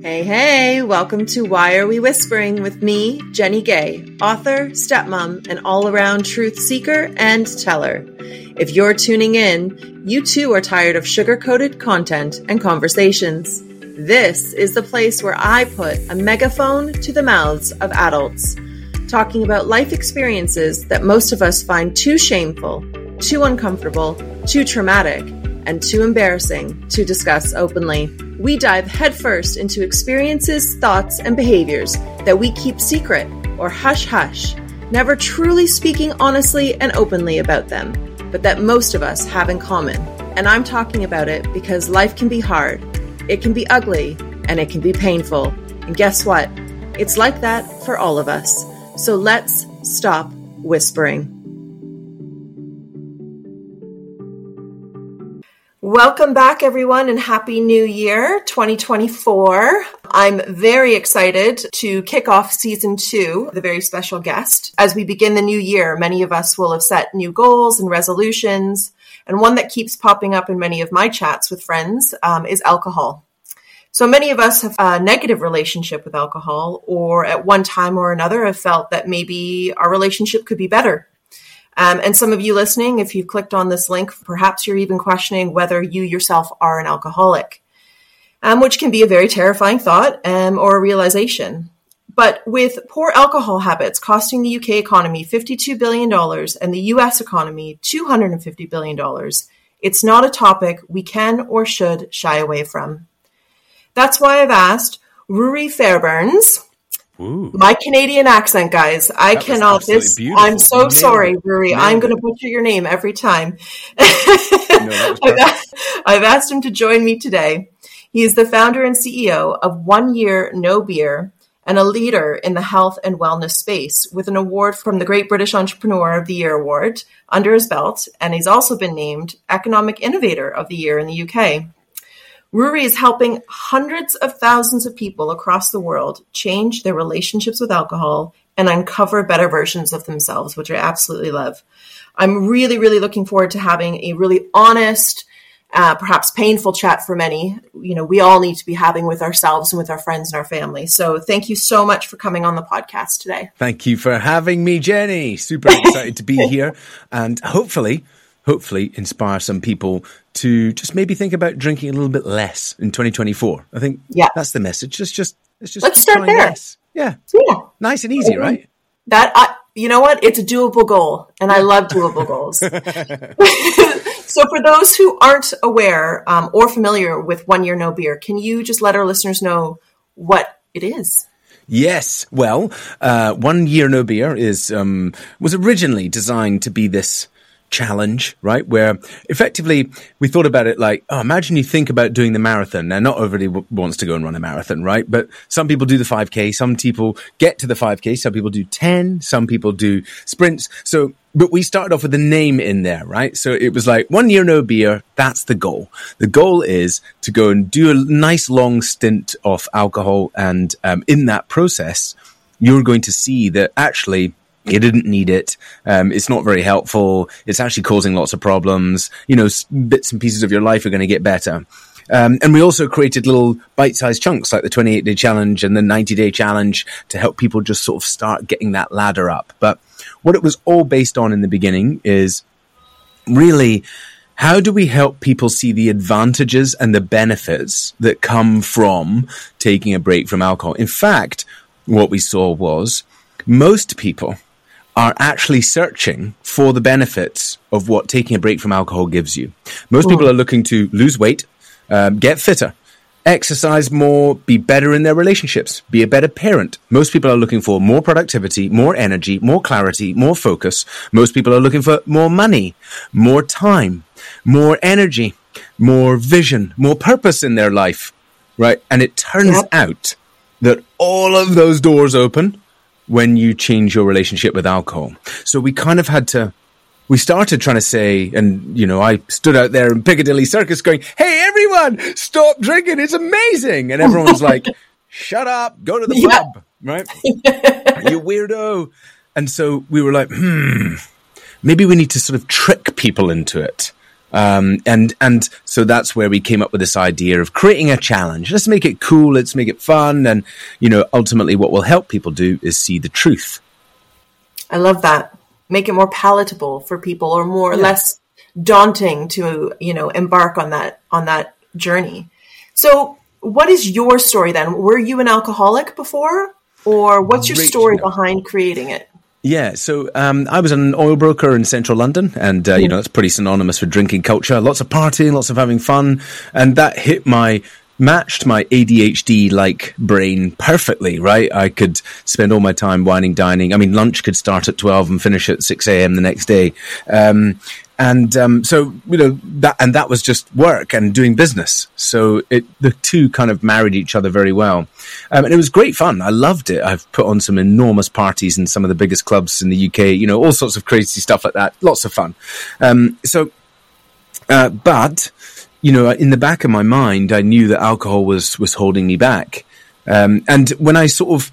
Hey, hey, welcome to Why Are We Whispering with me, Jennie Gay, author, stepmom, and all around truth seeker and teller. If you're tuning in, you too are tired of sugar coated content and conversations. This is the place where I put a megaphone to the mouths of adults, talking about life experiences that most of us find too shameful, too uncomfortable, too traumatic, and too embarrassing to discuss openly. We dive headfirst into experiences, thoughts, and behaviors that we keep secret or hush hush, never truly speaking honestly and openly about them, but that most of us have in common. And I'm talking about it because life can be hard, it can be ugly, and it can be painful. And guess what? It's like that for all of us. So let's stop whispering. Welcome back, everyone, and Happy New Year 2024. I'm very excited to kick off season two with a very special guest. As we begin the new year, many of us will have set new goals and resolutions, and one that keeps popping up in many of my chats with friends um, is alcohol. So many of us have a negative relationship with alcohol, or at one time or another have felt that maybe our relationship could be better um, and some of you listening, if you've clicked on this link, perhaps you're even questioning whether you yourself are an alcoholic, um, which can be a very terrifying thought um, or a realization. But with poor alcohol habits costing the UK economy $52 billion and the US economy $250 billion, it's not a topic we can or should shy away from. That's why I've asked Ruari Fairbairns, Ooh. My Canadian accent, guys. I that cannot. This. Beautiful. I'm so sorry, Ruari. I'm going to butcher your name every time. no, I've, I've asked him to join me today. He is the founder and CEO of One Year No Beer and a leader in the health and wellness space with an award from the Great British Entrepreneur of the Year award under his belt. And he's also been named Economic Innovator of the Year in the UK. Ruari is helping hundreds of thousands of people across the world change their relationships with alcohol and uncover better versions of themselves, which I absolutely love. I'm really, really looking forward to having a really honest, uh, perhaps painful chat for many. You know, we all need to be having with ourselves and with our friends and our family. So thank you so much for coming on the podcast today. Thank you for having me, Jennie. Super excited to be here and hopefully hopefully inspire some people to just maybe think about drinking a little bit less in 2024. I think yeah. that's the message. Let's just let's just let's start there. Less. Yeah, yeah, nice and easy, right? That I, you know what? It's a doable goal, and I love doable goals. so, for those who aren't aware um, or familiar with One Year No Beer, can you just let our listeners know what it is? Yes. Well, uh, One Year No Beer is um, was originally designed to be this challenge, right? Where effectively we thought about it like, oh, imagine you think about doing the marathon. Now, not everybody w- wants to go and run a marathon, right? But some people do the 5K, some people get to the 5K, some people do 10, some people do sprints. So, but we started off with the name in there, right? So it was like one year, no beer. That's the goal. The goal is to go and do a nice long stint of alcohol. And um, in that process, you're going to see that actually you didn't need it. Um, it's not very helpful. It's actually causing lots of problems. You know, bits and pieces of your life are going to get better. Um, and we also created little bite-sized chunks like the 28 day challenge and the 90 day challenge to help people just sort of start getting that ladder up. But what it was all based on in the beginning is really how do we help people see the advantages and the benefits that come from taking a break from alcohol? In fact, what we saw was most people are actually searching for the benefits of what taking a break from alcohol gives you. Most people are looking to lose weight, um, get fitter, exercise more, be better in their relationships, be a better parent. Most people are looking for more productivity, more energy, more clarity, more focus. Most people are looking for more money, more time, more energy, more vision, more purpose in their life, right? And it turns yep. out that all of those doors open when you change your relationship with alcohol. So we kind of had to, we started trying to say, and you know, I stood out there in Piccadilly Circus going, Hey, everyone, stop drinking. It's amazing. And everyone was like, shut up, go to the yeah. pub, right? you weirdo. And so we were like, hmm, maybe we need to sort of trick people into it. Um, and and so that's where we came up with this idea of creating a challenge. Let's make it cool. Let's make it fun. And you know, ultimately, what will help people do is see the truth. I love that. Make it more palatable for people, or more or yeah. less daunting to you know embark on that on that journey. So, what is your story then? Were you an alcoholic before, or what's your story behind creating it? Yeah, so um, I was an oil broker in central London, and uh, you know that's pretty synonymous with drinking culture. Lots of partying, lots of having fun, and that hit my matched my ADHD like brain perfectly, right? I could spend all my time wining, dining. I mean, lunch could start at 12 and finish at 6 a.m. the next day. Um, and um, so you know that and that was just work and doing business. So it the two kind of married each other very well. Um, and it was great fun. I loved it. I've put on some enormous parties in some of the biggest clubs in the uk you know all sorts of crazy stuff like that. Lots of fun. Um, so uh, but you know in the back of my mind i knew that alcohol was was holding me back. Um, and when i sort of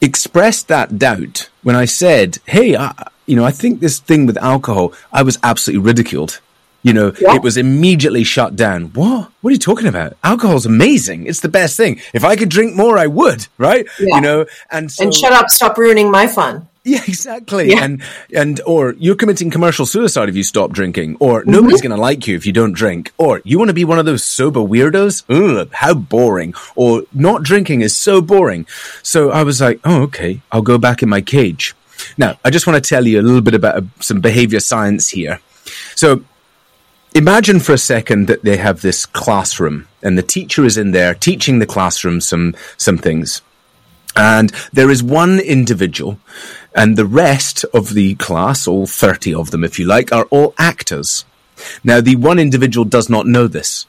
expressed that doubt when i said hey I, you know, I think this thing with alcohol, I was absolutely ridiculed. You know, yeah. it was immediately shut down. What? What are you talking about? Alcohol's amazing. It's the best thing. If I could drink more, I would, right? Yeah. You know, and so, and shut up, stop ruining my fun. Yeah, exactly. Yeah. And and or you're committing commercial suicide if you stop drinking, or mm-hmm. nobody's going to like you if you don't drink, or you want to be one of those sober weirdos. Ugh, how boring! Or not drinking is so boring. So I was like, oh, okay, I'll go back in my cage. Now, I just want to tell you a little bit about uh, some behavior science here. So, imagine for a second that they have this classroom and the teacher is in there teaching the classroom some, some things. And there is one individual, and the rest of the class, all 30 of them, if you like, are all actors. Now, the one individual does not know this.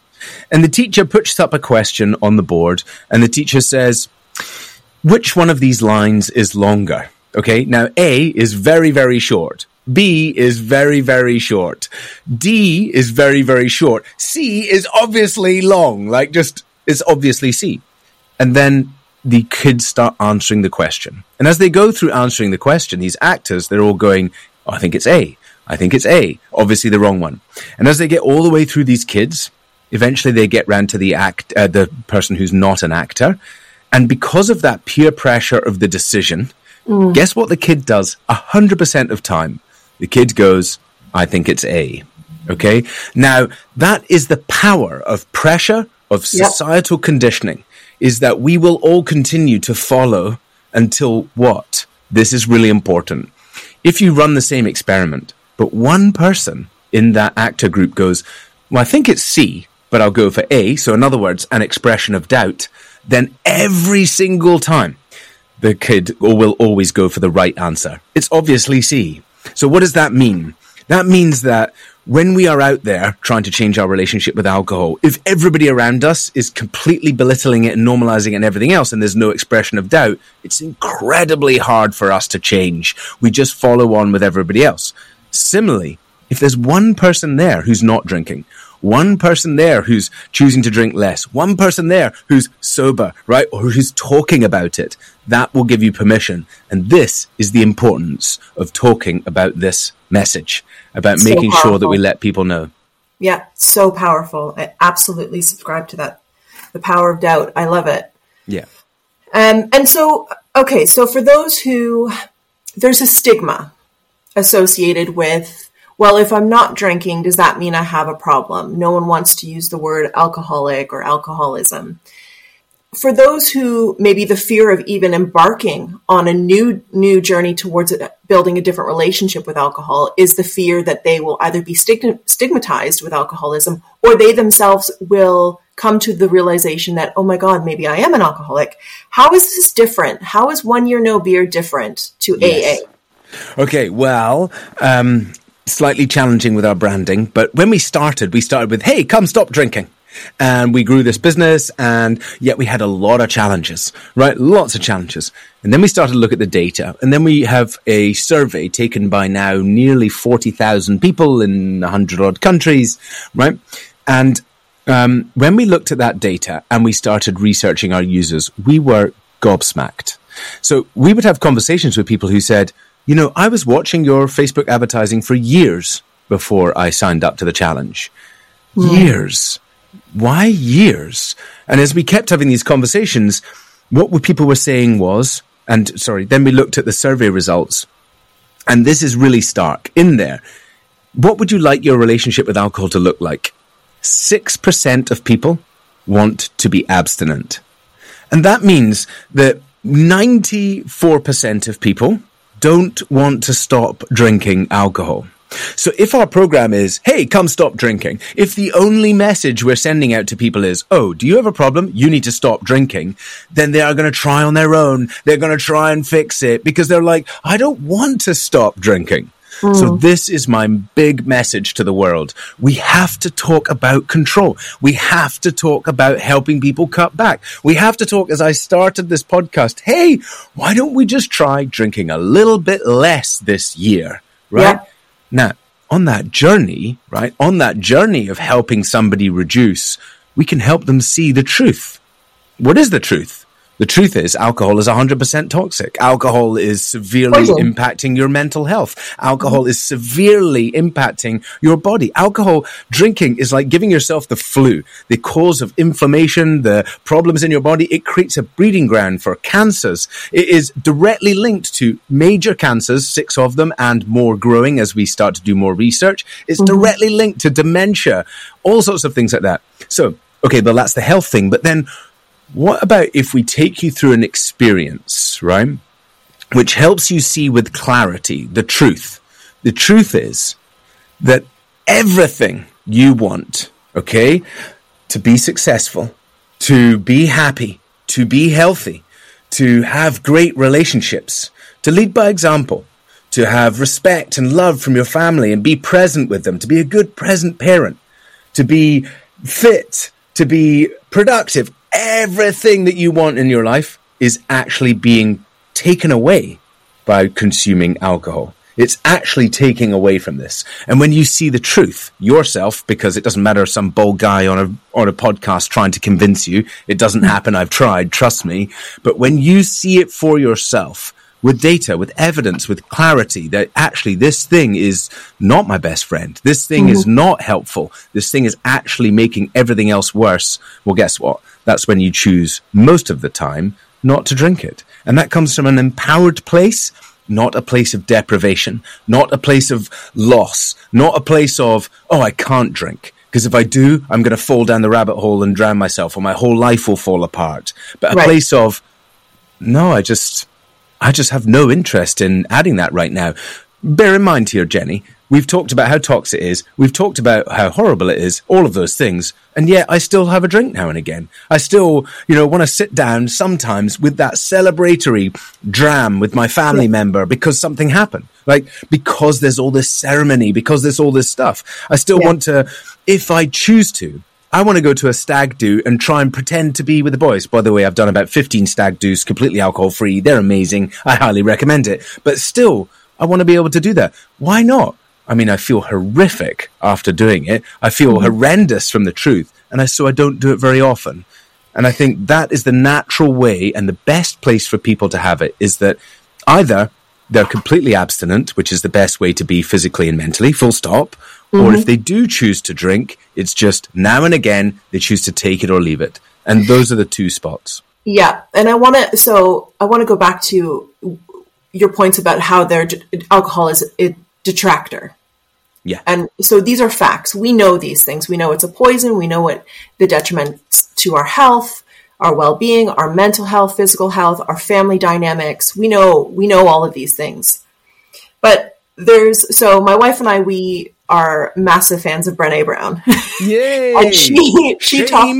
And the teacher puts up a question on the board, and the teacher says, Which one of these lines is longer? Okay, now A is very, very short. B is very, very short. D is very, very short. C is obviously long, like just, it's obviously C. And then the kids start answering the question. And as they go through answering the question, these actors, they're all going, oh, I think it's A. I think it's A. Obviously the wrong one. And as they get all the way through these kids, eventually they get round to the act, uh, the person who's not an actor. And because of that peer pressure of the decision, Mm. Guess what the kid does 100% of time? The kid goes, I think it's A. Okay. Now that is the power of pressure of societal yep. conditioning is that we will all continue to follow until what? This is really important. If you run the same experiment, but one person in that actor group goes, well, I think it's C, but I'll go for A. So in other words, an expression of doubt. Then every single time the kid will always go for the right answer. It's obviously C. So what does that mean? That means that when we are out there trying to change our relationship with alcohol, if everybody around us is completely belittling it and normalizing it and everything else, and there's no expression of doubt, it's incredibly hard for us to change. We just follow on with everybody else. Similarly, if there's one person there who's not drinking, one person there who's choosing to drink less, one person there who's sober, right? Or who's talking about it. That will give you permission. And this is the importance of talking about this message, about so making powerful. sure that we let people know. Yeah, so powerful. I absolutely subscribe to that. The power of doubt. I love it. Yeah. Um, and so, okay, so for those who, there's a stigma associated with well, if I'm not drinking, does that mean I have a problem? No one wants to use the word alcoholic or alcoholism. For those who maybe the fear of even embarking on a new new journey towards building a different relationship with alcohol is the fear that they will either be stigmatized with alcoholism or they themselves will come to the realization that oh my god maybe I am an alcoholic. How is this different? How is one year no beer different to yes. AA? Okay, well, um, slightly challenging with our branding. But when we started, we started with, hey, come stop drinking. And we grew this business and yet we had a lot of challenges, right? Lots of challenges. And then we started to look at the data and then we have a survey taken by now nearly 40,000 people in 100 odd countries, right? And um, when we looked at that data and we started researching our users, we were gobsmacked. So we would have conversations with people who said, you know, I was watching your Facebook advertising for years before I signed up to the challenge. Mm. Years. Why years? And as we kept having these conversations, what people were saying was, and sorry, then we looked at the survey results, and this is really stark in there. What would you like your relationship with alcohol to look like? 6% of people want to be abstinent. And that means that 94% of people don't want to stop drinking alcohol. So if our program is, hey, come stop drinking, if the only message we're sending out to people is, oh, do you have a problem? You need to stop drinking, then they are going to try on their own. They're going to try and fix it because they're like, I don't want to stop drinking. Mm. So this is my big message to the world. We have to talk about control. We have to talk about helping people cut back. We have to talk, as I started this podcast, hey, why don't we just try drinking a little bit less this year? Right? Yeah. Now, on that journey, right? On that journey of helping somebody reduce, we can help them see the truth. What is the truth? The truth is, alcohol is 100% toxic. Alcohol is severely Poison. impacting your mental health. Alcohol is severely impacting your body. Alcohol drinking is like giving yourself the flu, the cause of inflammation, the problems in your body. It creates a breeding ground for cancers. It is directly linked to major cancers, six of them and more growing as we start to do more research. It's mm-hmm. directly linked to dementia, all sorts of things like that. So, okay, well, that's the health thing. But then what about if we take you through an experience, right? Which helps you see with clarity the truth. The truth is that everything you want, okay, to be successful, to be happy, to be healthy, to have great relationships, to lead by example, to have respect and love from your family and be present with them, to be a good present parent, to be fit, to be productive, everything that you want in your life is actually being taken away by consuming alcohol. It's actually taking away from this. And when you see the truth yourself, because it doesn't matter some bold guy on a, on a podcast trying to convince you, it doesn't happen. I've tried, trust me. But when you see it for yourself, with data, with evidence, with clarity that actually this thing is not my best friend. This thing mm-hmm. is not helpful. This thing is actually making everything else worse. Well, guess what? That's when you choose most of the time not to drink it. And that comes from an empowered place, not a place of deprivation, not a place of loss, not a place of, oh, I can't drink. Because if I do, I'm going to fall down the rabbit hole and drown myself, or my whole life will fall apart. But a right. place of, no, I just, I just have no interest in adding that right now. Bear in mind here, Jennie, we've talked about how toxic it is. We've talked about how horrible it is, all of those things. And yet I still have a drink now and again. I still, you know, want to sit down sometimes with that celebratory dram with my family yeah. member because something happened. Like, because there's all this ceremony, because there's all this stuff. I still yeah. want to, if I choose to, I want to go to a stag do and try and pretend to be with the boys. By the way, I've done about 15 stag do's completely alcohol free. They're amazing. I highly recommend it. But still, I want to be able to do that. Why not? I mean, I feel horrific after doing it. I feel mm-hmm. horrendous from the truth. And I, so I don't do it very often. And I think that is the natural way and the best place for people to have it is that either they're completely abstinent, which is the best way to be physically and mentally, full stop, Mm-hmm. Or if mm-hmm. they do choose to drink, it's just now and again they choose to take it or leave it. And those are the two spots. Yeah. And I want to, so I want to go back to your points about how their alcohol is a detractor. Yeah. And so these are facts. We know these things. We know it's a poison. We know what the detriments to our health, our well-being, our mental health, physical health, our family dynamics. We know we know all of these things. But there's so my wife and I we are massive fans of Brené Brown. Yay! and she she talks.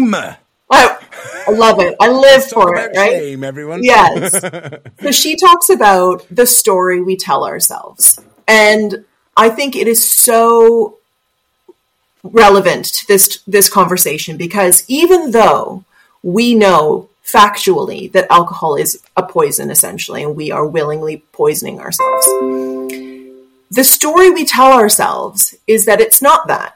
I, I love it. I live for it. Right? Shame, everyone. Yes. so she talks about the story we tell ourselves, and I think it is so relevant to this this conversation because even though we know factually that alcohol is a poison essentially and we are willingly poisoning ourselves the story we tell ourselves is that it's not that.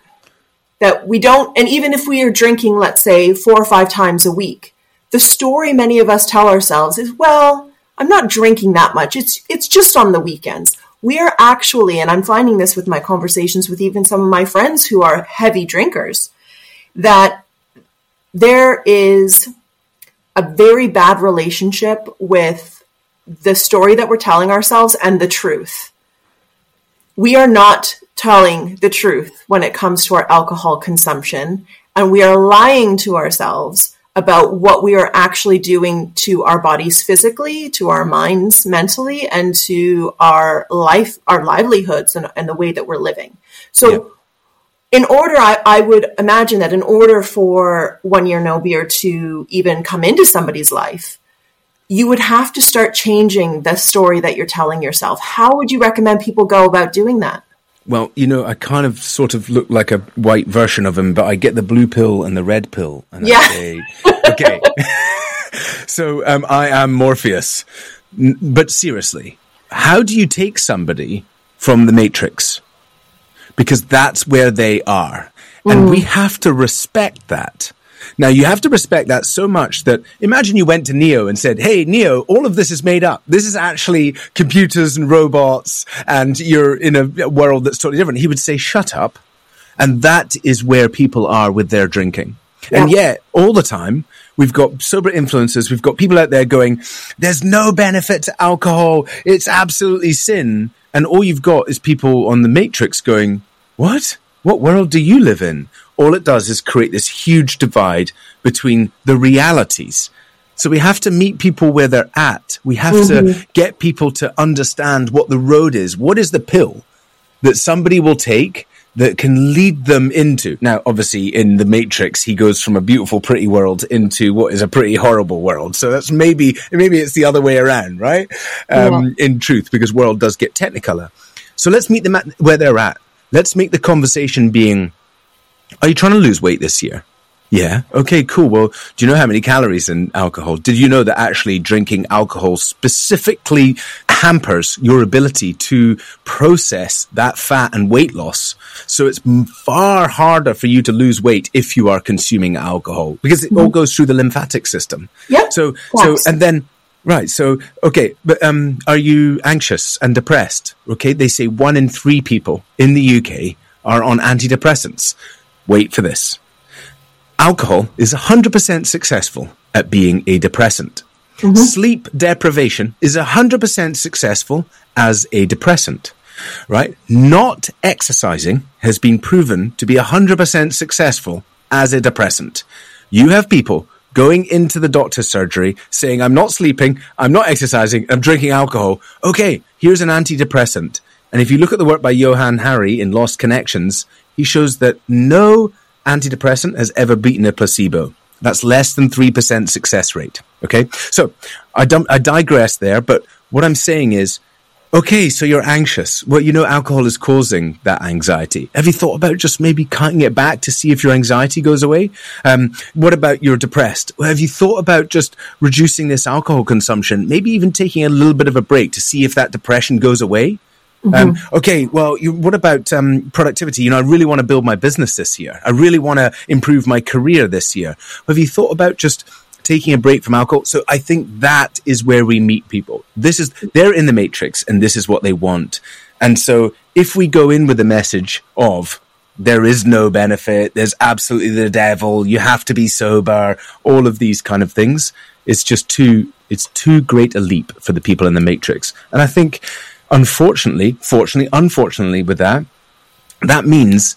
That we don't, and even if we are drinking, let's say, four or five times a week, the story many of us tell ourselves is, well, I'm not drinking that much. It's, it's just on the weekends. We are actually, and I'm finding this with my conversations with even some of my friends who are heavy drinkers, that there is a very bad relationship with the story that we're telling ourselves and the truth. We are not telling the truth when it comes to our alcohol consumption, and we are lying to ourselves about what we are actually doing to our bodies physically, to our minds mentally, and to our life, our livelihoods, and, and the way that we're living. So, yeah. in order, I, I, would imagine that in order for one year no beer to even come into somebody's life, you would have to start changing the story that you're telling yourself. How would you recommend people go about doing that? Well, you know, I kind of sort of look like a white version of him, but I get the blue pill and the red pill. And yeah. I say, okay. so um, I am Morpheus. But seriously, how do you take somebody from the Matrix? Because that's where they are. And mm. we have to respect that. Now you have to respect that so much that imagine you went to Neo and said, Hey, Neo, all of this is made up. This is actually computers and robots and you're in a world that's totally different. He would say, shut up. And that is where people are with their drinking. Yeah. And yet all the time, We've got sober influencers. We've got people out there going, there's no benefit to alcohol. It's absolutely sin. And all you've got is people on the matrix going, what? What world do you live in? All it does is create this huge divide between the realities. So we have to meet people where they're at. We have mm-hmm. to get people to understand what the road is. What is the pill that somebody will take that can lead them into? Now, obviously, in the Matrix, he goes from a beautiful, pretty world into what is a pretty horrible world. So that's maybe, maybe it's the other way around, right? Um, yeah. In truth, because world does get technicolor. So let's meet them at where they're at. Let's make the conversation being, are you trying to lose weight this year? Yeah. Okay, cool. Well, do you know how many calories in alcohol? Did you know that actually drinking alcohol specifically hampers your ability to process that fat and weight loss? So it's far harder for you to lose weight if you are consuming alcohol because it mm-hmm. all goes through the lymphatic system. Yeah. So, yes. so, and then, Right. So, okay. But, um, are you anxious and depressed? Okay. They say one in three people in the UK are on antidepressants. Wait for this. Alcohol is 100% successful at being a depressant. Mm-hmm. Sleep deprivation is 100% successful as a depressant, right? Not exercising has been proven to be 100% successful as a depressant. You have people going into the doctor's surgery saying, I'm not sleeping, I'm not exercising, I'm drinking alcohol. Okay, here's an antidepressant. And if you look at the work by Johann Hari in Lost Connections, he shows that no antidepressant has ever beaten a placebo. That's less than 3% success rate. Okay. So I, don't, I digress there, but what I'm saying is, okay, so you're anxious. Well, you know, alcohol is causing that anxiety. Have you thought about just maybe cutting it back to see if your anxiety goes away? Um, what about you're depressed? Well, have you thought about just reducing this alcohol consumption? Maybe even taking a little bit of a break to see if that depression goes away? Mm-hmm. Um, okay, well, you, what about um, productivity? You know, I really want to build my business this year. I really want to improve my career this year. Have you thought about just taking a break from alcohol? So I think that is where we meet people. This is they're in the matrix, and this is what they want. And so if we go in with the message of there is no benefit, there's absolutely the devil, you have to be sober, all of these kind of things, it's just too it's too great a leap for the people in the matrix. And I think Unfortunately, fortunately, unfortunately, with that, that means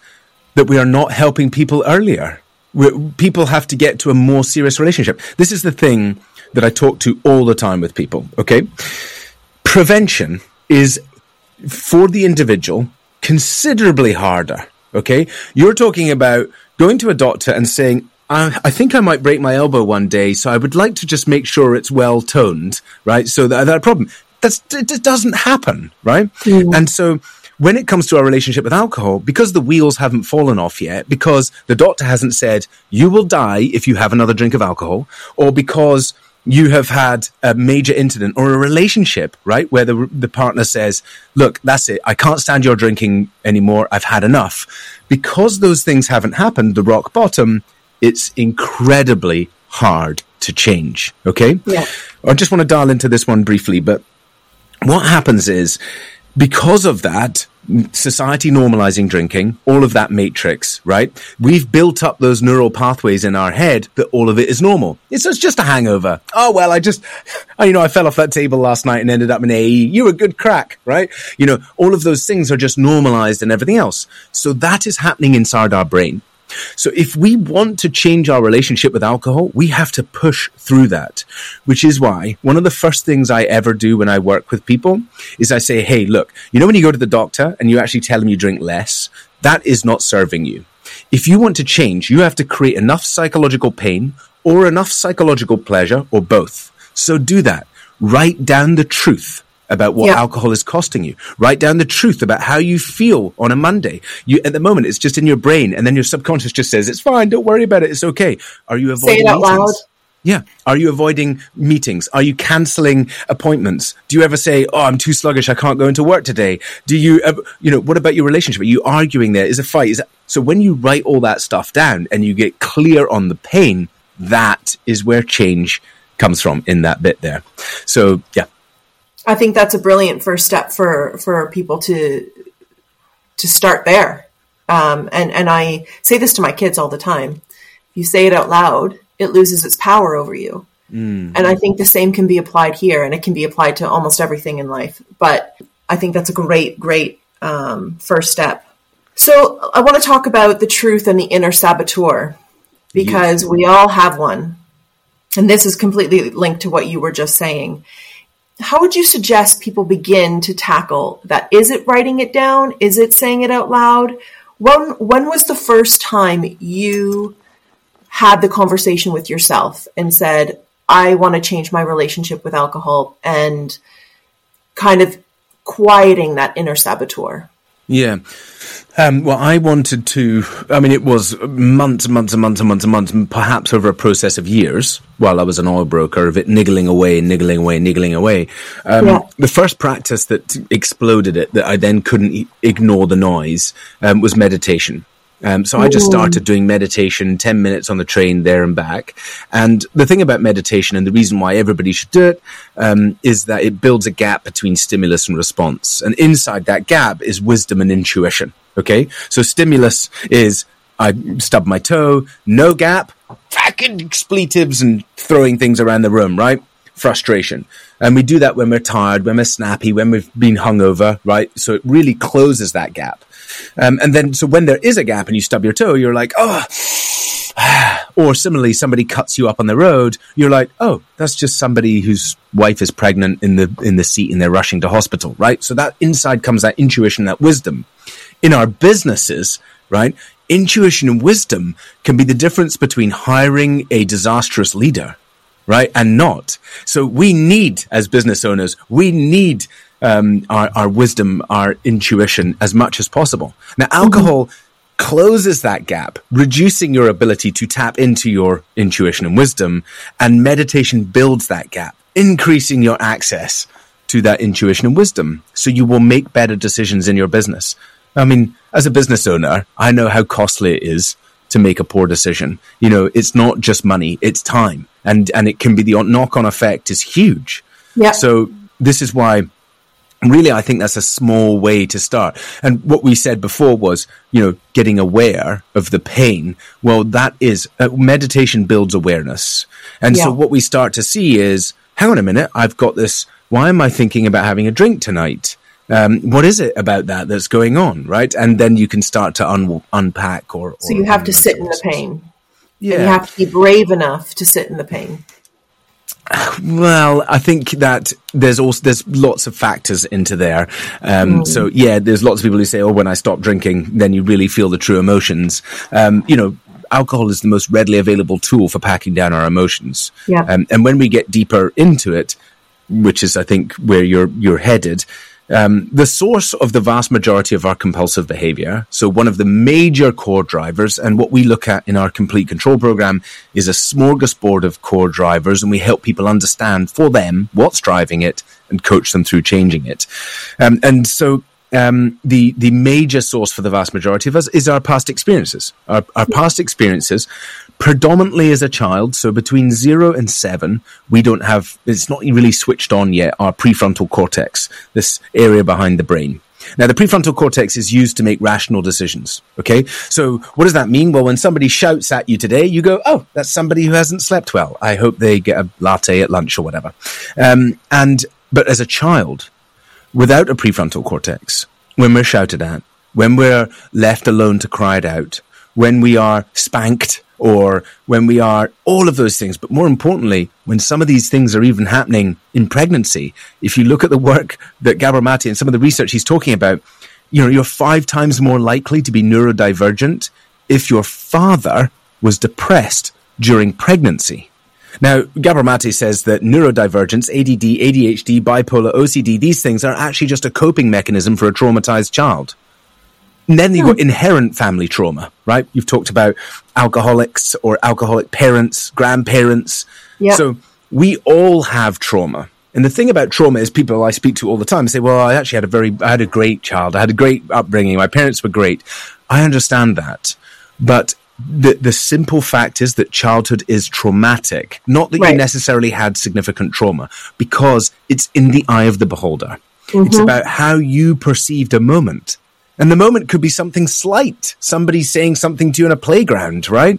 that we are not helping people earlier. We're, people have to get to a more serious relationship. This is the thing that I talk to all the time with people. Okay. Prevention is for the individual considerably harder. Okay. You're talking about going to a doctor and saying, I, I, think I might break my elbow one day, so I would like to just make sure it's well toned, right? So that, that problem. That's, it doesn't happen, right? Mm. And so when it comes to our relationship with alcohol, because the wheels haven't fallen off yet, because the doctor hasn't said, you will die if you have another drink of alcohol, or because you have had a major incident or a relationship, right? Where the, the partner says, look, that's it. I can't stand your drinking anymore. I've had enough. Because those things haven't happened, the rock bottom, it's incredibly hard to change. Okay. Yeah. I just want to dial into this one briefly, but what happens is because of that, society normalizing drinking, all of that matrix, right? We've built up those neural pathways in our head that all of it is normal. It's just a hangover. Oh, well, I just, oh, you know, I fell off that table last night and ended up in AE. You were a good crack, right? You know, all of those things are just normalized and everything else. So that is happening inside our brain. So if we want to change our relationship with alcohol, we have to push through that, which is why one of the first things I ever do when I work with people is I say, Hey, look, you know, when you go to the doctor and you actually tell them you drink less, that is not serving you. If you want to change, you have to create enough psychological pain or enough psychological pleasure or both. So do that. Write down the truth about what yeah. alcohol is costing you. Write down the truth about how you feel on a Monday. You, at the moment, it's just in your brain, and then your subconscious just says, "It's fine. Don't worry about it. It's okay." Are you avoiding? Say it out meetings? loud. Yeah. Are you avoiding meetings? Are you canceling appointments? Do you ever say, "Oh, I'm too sluggish. I can't go into work today"? Do you, ever, you know, what about your relationship? Are you arguing? There is a fight. Is that, so when you write all that stuff down and you get clear on the pain, that is where change comes from in that bit there. So yeah, I think that's a brilliant first step for for people to to start there. Um, and and I say this to my kids all the time. If you say it out loud, it loses its power over you. Mm. And I think the same can be applied here, and it can be applied to almost everything in life. But I think that's a great, great um, first step. So I want to talk about the truth and the inner saboteur because we all have one. And this is completely linked to what you were just saying how would you suggest people begin to tackle that? Is it writing it down? Is it saying it out loud? When when was the first time you had the conversation with yourself and said, I want to change my relationship with alcohol and kind of quieting that inner saboteur? Yeah. Um, well, I wanted to, I mean, it was months and months and months and months and months, perhaps over a process of years while I was an oil broker of it niggling away, niggling away, niggling away. Um, yeah. The first practice that exploded it, that I then couldn't ignore the noise, um, was meditation. Um, so I just started doing meditation, 10 minutes on the train there and back. And the thing about meditation and the reason why everybody should do it um, is that it builds a gap between stimulus and response. And inside that gap is wisdom and intuition. Okay. So stimulus is I stub my toe, no gap, fucking expletives and throwing things around the room, right? Frustration. And we do that when we're tired, when we're snappy, when we've been hungover, right? So it really closes that gap. Um, and then, so when there is a gap and you stub your toe, you're like, oh, or similarly, somebody cuts you up on the road, you're like, oh, that's just somebody whose wife is pregnant in the, in the seat and they're rushing to hospital, right? So that inside comes that intuition, that wisdom. In our businesses, right? Intuition and wisdom can be the difference between hiring a disastrous leader, right? And not. So we need, as business owners, we need um, our, our wisdom, our intuition as much as possible. Now, alcohol mm-hmm. closes that gap, reducing your ability to tap into your intuition and wisdom, and meditation builds that gap, increasing your access to that intuition and wisdom. So you will make better decisions in your business. I mean, as a business owner, I know how costly it is to make a poor decision. You know, it's not just money, it's time. And, and it can be the knock on effect is huge. Yeah. So this is why really i think that's a small way to start. And what we said before was you know getting aware of the pain. Well that is uh, meditation builds awareness. And yeah. so what we start to see is hang on a minute i've got this why am i thinking about having a drink tonight? Um, what is it about that that's going on right? And then you can start to un- unpack or, or so you have to sit in the pain. Yeah and you have to be brave enough to sit in the pain well, I think that there's also there's lots of factors into there. Um, mm. So yeah, there's lots of people who say, "Oh, when I stop drinking, then you really feel the true emotions." Um, you know, alcohol is the most readily available tool for packing down our emotions. Yeah. Um, and when we get deeper into it, which is I think where you're you're headed, um, the source of the vast majority of our compulsive behavior, so one of the major core drivers, and what we look at in our complete control program is a smorgasbord of core drivers, and we help people understand for them what's driving it and coach them through changing it. Um, and so um, the the major source for the vast majority of us is our past experiences. Our, our past experiences, predominantly as a child, so between zero and seven, we don't have. It's not really switched on yet. Our prefrontal cortex, this area behind the brain. Now, the prefrontal cortex is used to make rational decisions. Okay. So what does that mean? Well, when somebody shouts at you today, you go, Oh, that's somebody who hasn't slept well. I hope they get a latte at lunch or whatever. Um, and, but as a child, without a prefrontal cortex, when we're shouted at, when we're left alone to cry it out, when we are spanked or when we are all of those things. But more importantly, when some of these things are even happening in pregnancy, if you look at the work that Gabor Mate and some of the research he's talking about, you know, you're five times more likely to be neurodivergent if your father was depressed during pregnancy. Now, Gabor Mate says that neurodivergence, ADD, ADHD, bipolar, OCD, these things are actually just a coping mechanism for a traumatized child. And then you've got hmm. inherent family trauma, right? You've talked about alcoholics or alcoholic parents, grandparents. Yep. So we all have trauma. And the thing about trauma is people I speak to all the time say, well, I actually had a very, I had a great child. I had a great upbringing. My parents were great. I understand that. But the, the simple fact is that childhood is traumatic. Not that Right. you necessarily had significant trauma because it's in the eye of the beholder. It's mm-hmm. about how you perceived a moment. And the moment could be something slight, somebody saying something to you in a playground, right?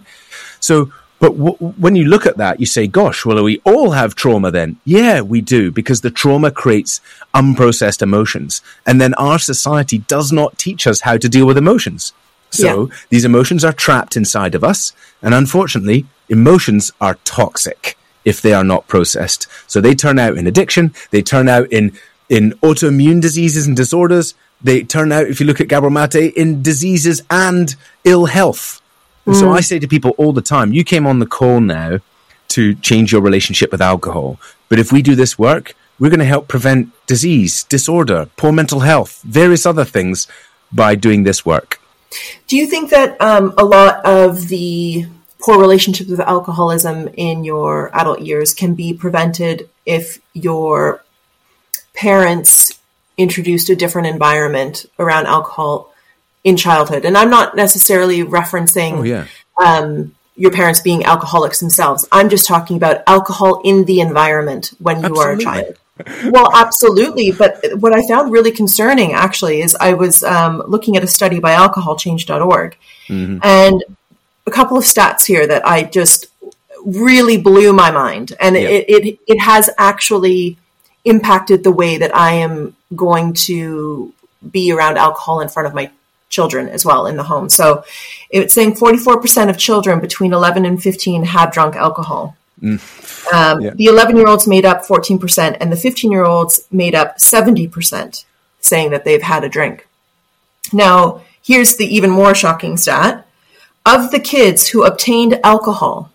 So, but w- when you look at that, you say, gosh, well, we all have trauma then. Yeah, we do, because the trauma creates unprocessed emotions. And then our society does not teach us how to deal with emotions. So these emotions are trapped inside of us. And unfortunately, emotions are toxic if they are not processed. So they turn out in addiction. They turn out in, in autoimmune diseases and disorders. They turn out, if you look at Gabor Mate, in diseases and ill health. And so mm. I say to people all the time, you came on the call now to change your relationship with alcohol. But if we do this work, we're going to help prevent disease, disorder, poor mental health, various other things by doing this work. Do you think that um, a lot of the poor relationships with alcoholism in your adult years can be prevented if your parents introduced a different environment around alcohol in childhood? And I'm not necessarily referencing Oh, yeah. um, your parents being alcoholics themselves. I'm just talking about alcohol in the environment when you are a child. Well, absolutely. But what I found really concerning actually is I was um, looking at a study by alcoholchange.org and a couple of stats here that I just really blew my mind. And Yeah. it, it, it has actually impacted the way that I am going to be around alcohol in front of my children as well in the home. So it's saying 44% of children between 11 and 15 have drunk alcohol. Um, Yeah. The 11 year olds made up 14%, and the 15 year olds made up 70%, saying that they've had a drink. Now, here's the even more shocking stat of the kids who obtained alcohol,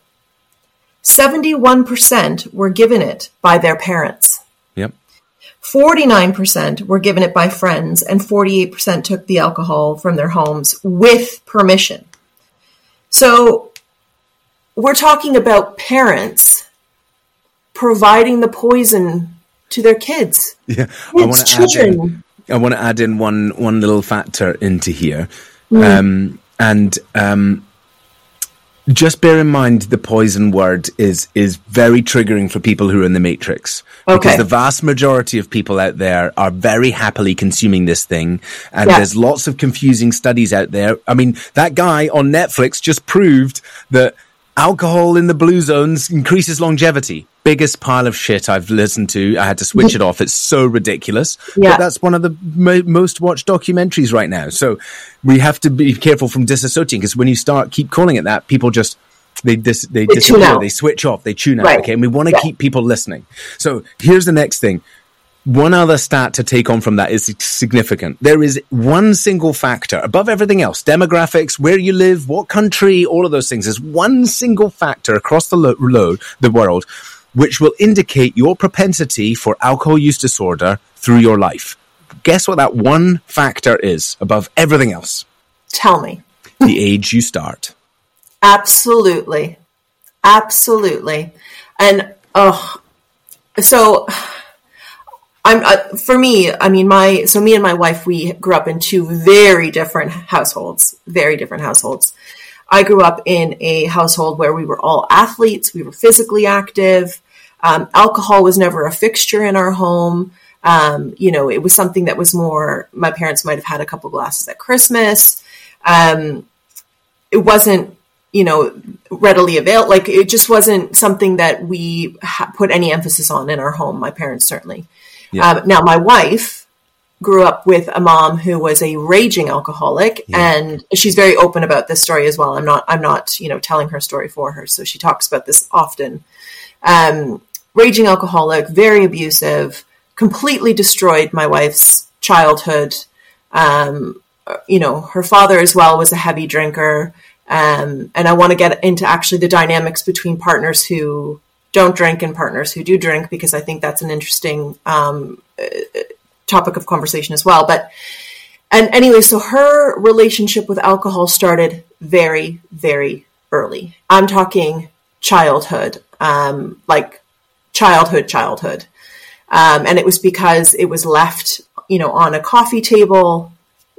71% were given it by their parents. Yep. 49% were given it by friends, and 48% took the alcohol from their homes with permission. So we're talking about parents providing the poison to their kids. Yeah. It's to add in, children. I want to add in one one little factor into here, um, and um, just bear in mind the poison word is is very triggering for people who are in the matrix okay. because the vast majority of people out there are very happily consuming this thing and Yeah. there's lots of confusing studies out there i mean that guy on netflix just proved that alcohol in the blue zones increases longevity biggest pile of shit i've listened to i had to switch it off it's so ridiculous Yeah. but that's one of the mo- most watched documentaries right now so we have to be careful from disassociating because when you start keep calling it that people just they dis- they, They disappear, they switch off, they tune out. Right. Okay, and we want to keep people listening. So here's the next thing. One other stat to take on from that is significant. There is one single factor above everything else demographics, where you live, what country, all of those things. There's one single factor across the, lo- lo- the world which will indicate your propensity for alcohol use disorder through your life. Guess what that one factor is above everything else? Tell me. the age you start. Absolutely. Absolutely. And oh, so I'm uh, for me. I mean, my so me and my wife we grew up in two very different households, very different households. I grew up in a household where we were all athletes. We were physically active. Um, alcohol was never a fixture in our home. Um, you know, it was something that was more. My parents might have had a couple glasses at Christmas. Um, it wasn't you know readily available like it just wasn't something that we ha- put any emphasis on in our home my parents certainly yeah. um, now my wife grew up with a mom who was a raging alcoholic yeah. and she's very open about this story as well i'm not i'm not you know telling her story for her so she talks about this often um, raging alcoholic very abusive completely destroyed my wife's childhood um, you know her father as well was a heavy drinker um, and I want to get into actually the dynamics between partners who don't drink and partners who do drink because I think that's an interesting um, topic of conversation as well. But and anyway, so her relationship with alcohol started very, very early. I'm talking childhood, um, like childhood, childhood. Um, and it was because it was left, you know, on a coffee table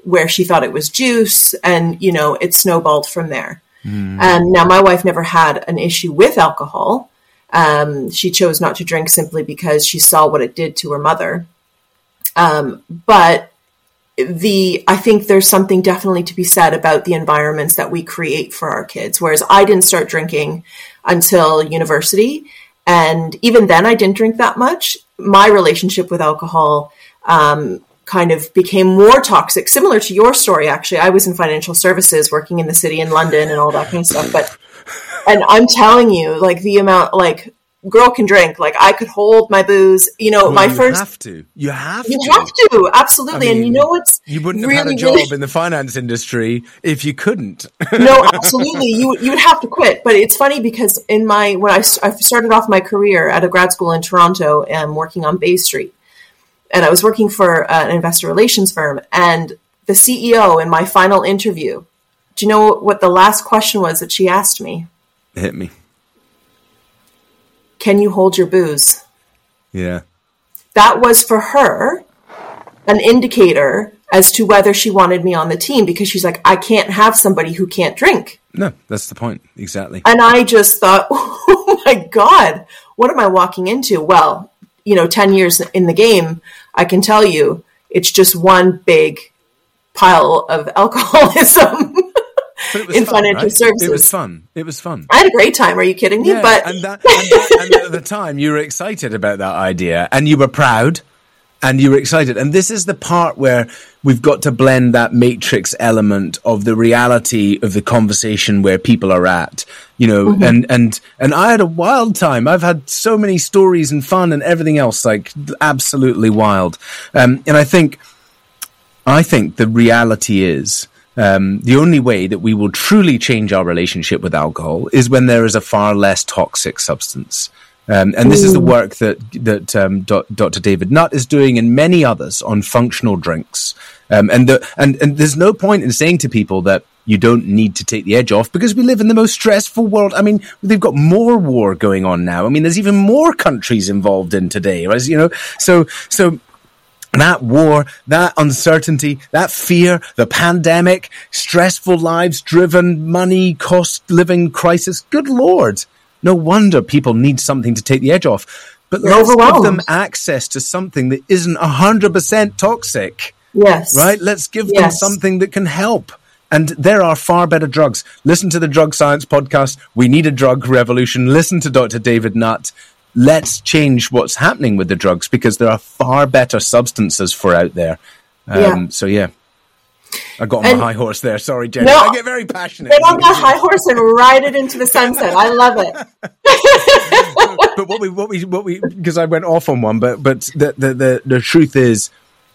where she thought it was juice, and you know it snowballed from there. Mm. And now my wife never had an issue with alcohol. Um, she chose not to drink simply because she saw what it did to her mother. Um, but the I think there's something definitely to be said about the environments that we create for our kids. Whereas I didn't start drinking until university, and even then I didn't drink that much. My relationship with alcohol um, kind of became more toxic, similar to your story, actually. I was in financial services working in the city in London and all that kind of stuff. But, and I'm telling you, like the amount, like, girl can drink. Like I could hold my booze. You know, well, my you first. have to. You have you to. have to. Absolutely. I mean, and you know what's you wouldn't really, have had a job really... in the finance industry if you couldn't. no, absolutely. You you would have to quit. But it's funny because in my when I, I started off my career at a grad school in Toronto and working on Bay Street, and I was working for uh, an investor relations firm. And the CEO in my final interview, do you know what the last question was that she asked me? Hit me. Can you hold your booze? Yeah. That was for her an indicator as to whether she wanted me on the team because she's like, I can't have somebody who can't drink. No, that's the point. Exactly. And I just thought, oh my God, what am I walking into? Well, you know, 10 years in the game, I can tell you it's just one big pile of alcoholism in fun, financial right? services. It was fun. It was fun. I had a great time. Are you kidding me? Yeah, but and, that, and, that, and at the time, you were excited about that idea, and you were proud, and you were excited. And this is the part where we've got to blend that matrix element of the reality of the conversation where people are at, you know, mm-hmm. and, and, and I had a wild time. I've had so many stories and fun and everything else, like absolutely wild. Um, and I think, I think the reality is, um, the only way that we will truly change our relationship with alcohol is when there is a far less toxic substance. Um, and this is the work that that um, Dr. David Nutt is doing, and many others on functional drinks. Um, and the, and and there's no point in saying to people that you don't need to take the edge off because we live in the most stressful world. I mean, they've got more war going on now. I mean, there's even more countries involved in today, right? You know, so so that war, that uncertainty, that fear, the pandemic, stressful lives driven, money, cost living crisis. Good Lord. No wonder people need something to take the edge off. But They're let's give them access to something that isn't 100% toxic. Yes. Right? Let's give yes. them something that can help. And there are far better drugs. Listen to the Drug Science podcast. We need a drug revolution. Listen to Dr. David Nutt. Let's change what's happening with the drugs because there are far better substances for out there. Um, yeah. So, yeah. I got on and, my high horse there. Sorry, Jennie. No, I get very passionate. Get on that high horse and ride it into the sunset. I love it. but what we, what we, what we, because I went off on one, but, but the, the, the, the truth is,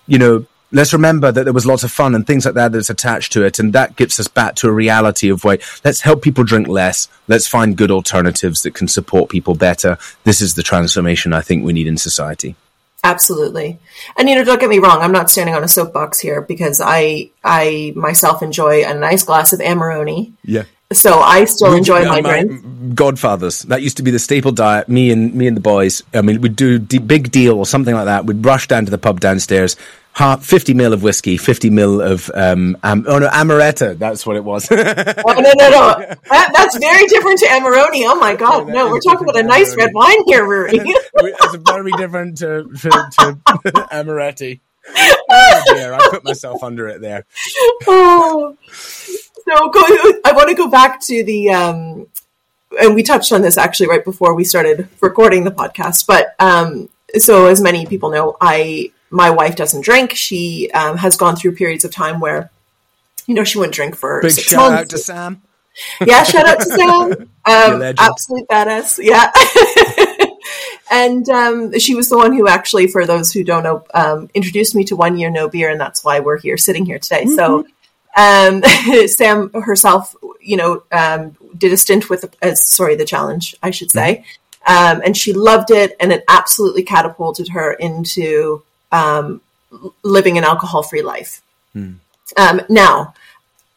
you know, let's remember that there was lots of fun and things like that that's attached to it. And that gets us back to a reality of way, let's help people drink less. Let's find good alternatives that can support people better. This is the transformation I think we need in society. Absolutely. And you know, don't get me wrong, I'm not standing on a soapbox here because I I myself enjoy a nice glass of Amarone. Yeah. So I still We'd- enjoy uh, my drink. Godfathers. That used to be the staple diet. Me and me and the boys. I mean, we'd do d- big deal or something like that. We'd rush down to the pub downstairs. Half, 50 mil of whiskey, 50 mil of um, am- oh no, amaretto. That's what it was. Oh, no, no, no. That, that's very different to Amarone. Oh my God. No, we're talking about a nice red wine here, Ruari. it's very different to, to, to amaretti. Oh dear, I put myself under it there. oh. So go, I want to go back to the, um, and we touched on this actually right before we started recording the podcast. But um, so, as many people know, I my wife doesn't drink. She um, has gone through periods of time where, you know, she wouldn't drink for Big six shout months. out to Sam. yeah, shout out to Sam. Um, absolute badass. Yeah. and um, she was the one who actually, for those who don't know, um, introduced me to One Year No Beer, and that's why we're here sitting here today. So um, Sam herself, you know, um, did a stint with, uh, sorry, the challenge, I should say. Um, and she loved it, and it absolutely catapulted her into um, living an alcohol free life. Um, now,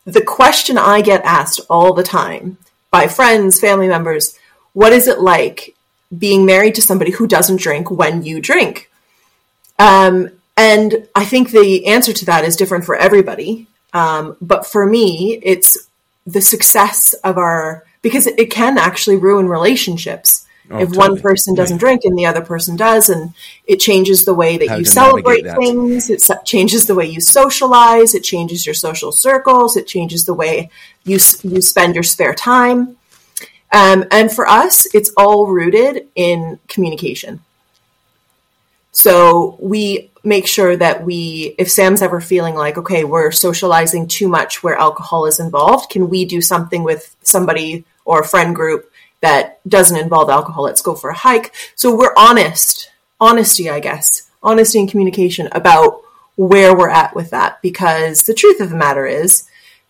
the question I get asked all the time by friends, family members, what is it like being married to somebody who doesn't drink when you drink? Um, and I think the answer to that is different for everybody. Um, but for me, it's the success of our, because it can actually ruin relationships. If one person doesn't drink and the other person does, and it changes the way that How you celebrate things, it changes the way you socialize, it changes your social circles, it changes the way you s- you spend your spare time. Um, and for us, it's all rooted in communication. So we make sure that we, if Sam's ever feeling like, okay, we're socializing too much where alcohol is involved, can we do something with somebody or a friend group that doesn't involve alcohol? Let's go for a hike. So we're honest, honesty, I guess, honesty and communication about where we're at with that. Because the truth of the matter is,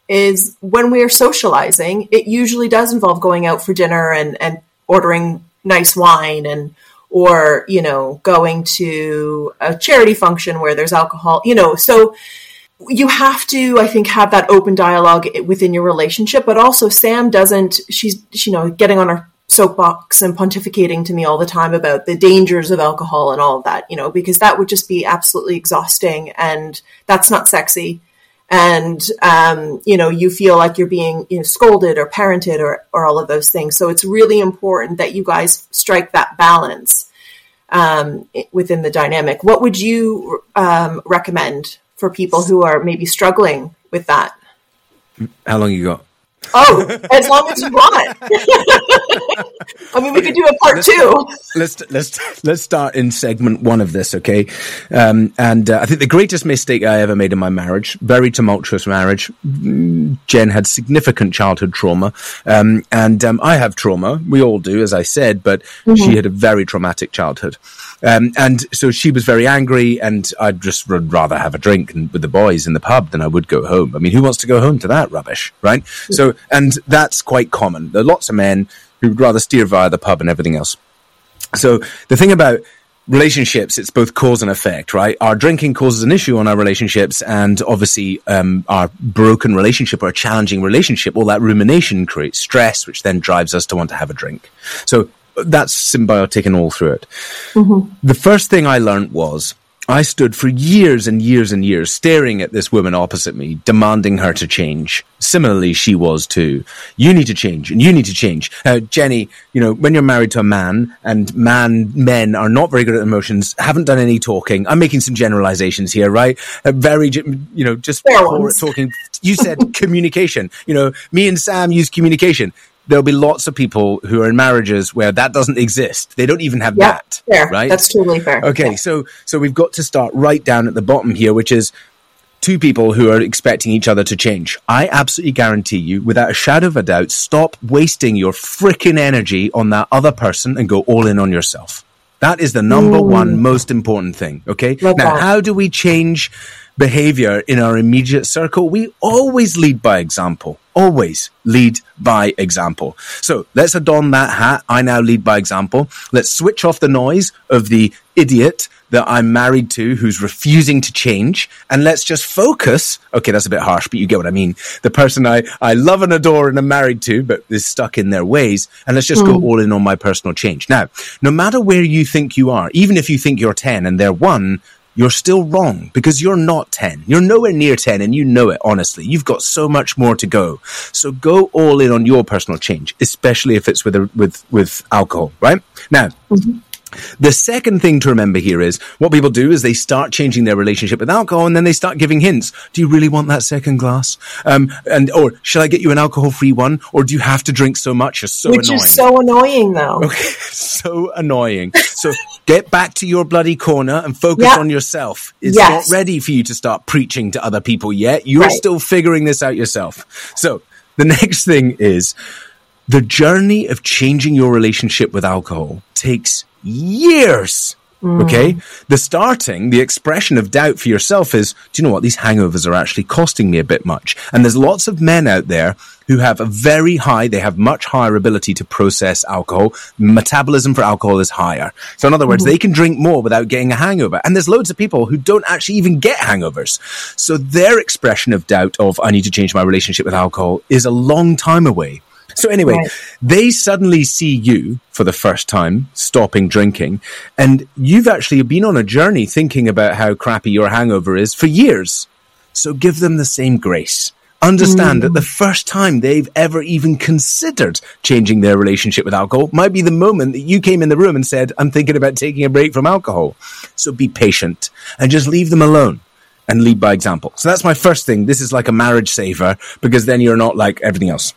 is when we're socializing, it usually does involve going out for dinner and, and ordering nice wine and or you know going to a charity function where there's alcohol you know so you have to i think have that open dialogue within your relationship but also sam doesn't she's you know getting on her soapbox and pontificating to me all the time about the dangers of alcohol and all of that you know because that would just be absolutely exhausting and that's not sexy. And um, you know you feel like you're being you know, scolded or parented or, or all of those things. So it's really important that you guys strike that balance um, within the dynamic. What would you um, recommend for people who are maybe struggling with that How long you got? Oh as long as you want i mean we could do a part two let's let's let's start in segment one of this, okay? Um, and uh, I think the greatest mistake I ever made in my marriage, very tumultuous marriage. Jen had significant childhood trauma, um, and um, I have trauma. We all do, as I said, but she had a very traumatic childhood, um, and so she was very angry. And I'd just would rather have a drink and, with the boys in the pub than I would go home. I mean, who wants to go home to that rubbish, right? So, and that's quite common. There are lots of men who would rather steer via the pub and everything else. So the thing about relationships, it's both cause and effect, right? Our drinking causes an issue on our relationships, and obviously, um, our broken relationship or a challenging relationship, all that rumination creates stress, which then drives us to want to have a drink. So that's symbiotic and all through it. The first thing I learned was I stood for years and years and years staring at this woman opposite me, demanding her to change. Similarly, she was too. You need to change, and you need to change. Uh, Jennie, you know, when you're married to a man, and man men are not very good at emotions, haven't done any talking. I'm making some generalizations here, right? Uh, very, you know, just Fair poor ones. at talking. You said communication. You know, me and Sam use communication. There'll be lots of people who are in marriages where that doesn't exist. They don't even have yeah that. fair Right? that's totally fair Okay, Yeah. so so we've got to start right down at the bottom here, which is two people who are expecting each other to change. I absolutely guarantee you, without a shadow of a doubt, stop wasting your freaking energy on that other person and go all in on yourself. That is the number one most important thing. Okay. Love now, that. how do we change behavior in our immediate circle, we always lead by example. Always lead by example. So let's adorn that hat. I now lead by example. Let's switch off the noise of the idiot that I'm married to who's refusing to change. And let's just focus. Okay, that's a bit harsh, but you get what I mean. The person I, I love and adore and am married to, but is stuck in their ways. And let's just mm. go hmm. all in on my personal change. Now, no matter where you think you are, even if you think you're 10 and they're one, you're still wrong because you're not 10. You're nowhere near 10 and you know it, honestly. You've got so much more to go. So go all in on your personal change, especially if it's with, a, with, with alcohol, right? Now, mm-hmm. The second thing to remember here is what people do is they start changing their relationship with alcohol and then they start giving hints. Do you really want that second glass? Um, and, or shall I get you an alcohol free one? Or do you have to drink so much? It's so Which annoying. is so annoying though. Okay. so annoying. So get back to your bloody corner and focus on yourself. It's yes. not ready for you to start preaching to other people yet. You're right. still figuring this out yourself. So the next thing is the journey of changing your relationship with alcohol takes years. Mm. Okay. The starting, the expression of doubt for yourself is, do you know what? These hangovers are actually costing me a bit much. And there's lots of men out there who have a very high, they have much higher ability to process alcohol. Metabolism for alcohol is higher. So in other words, mm-hmm. they can drink more without getting a hangover. And there's loads of people who don't actually even get hangovers. So their expression of doubt of, I need to change my relationship with alcohol is a long time away. So anyway, right. they suddenly see you for the first time stopping drinking and you've actually been on a journey thinking about how crappy your hangover is for years. So give them the same grace. Understand mm. that the first time they've ever even considered changing their relationship with alcohol might be the moment that you came in the room and said, I'm thinking about taking a break from alcohol. So be patient and just leave them alone and lead by example. So that's my first thing. This is like a marriage saver because then you're not like everything else.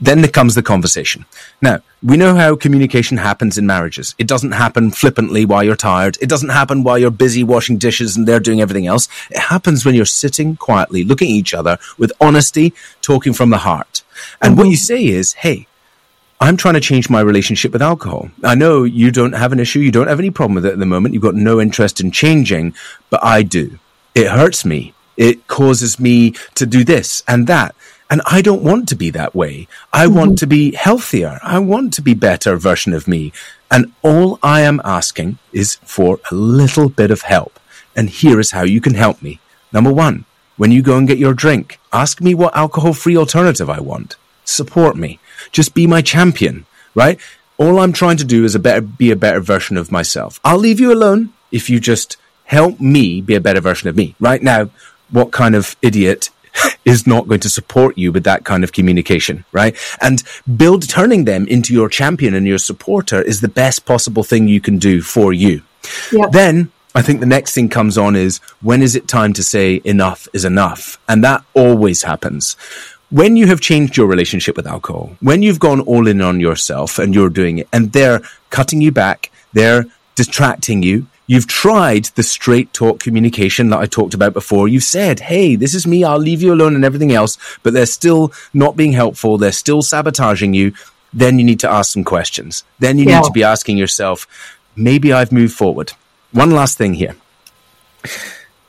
Then there comes the conversation. Now, we know how communication happens in marriages. It doesn't happen flippantly while you're tired. It doesn't happen while you're busy washing dishes and they're doing everything else. It happens when you're sitting quietly, looking at each other with honesty, talking from the heart. And what you say is, hey, I'm trying to change my relationship with alcohol. I know you don't have an issue. You don't have any problem with it at the moment. You've got no interest in changing, but I do. It hurts me. It causes me to do this and that. And I don't want to be that way. I mm-hmm. want to be healthier. I want to be better version of me. And all I am asking is for a little bit of help. And here is how you can help me. Number one, when you go and get your drink, ask me what alcohol free alternative I want. Support me. Just be my champion, right? All I'm trying to do is a better, be a better version of myself. I'll leave you alone if you just help me be a better version of me. Right now, what kind of idiot is not going to support you with that kind of communication, right? And build turning them into your champion and your supporter is the best possible thing you can do for you. Yep. Then I think the next thing comes on is when is it time to say enough is enough? And that always happens. When you have changed your relationship with alcohol, when you've gone all in on yourself and you're doing it and they're cutting you back, they're distracting you, You've tried the straight talk communication that I talked about before. You've said, Hey, this is me. I'll leave you alone and everything else, but they're still not being helpful. They're still sabotaging you. Then you need to ask some questions. Then you yeah. need to be asking yourself, maybe I've moved forward. One last thing here.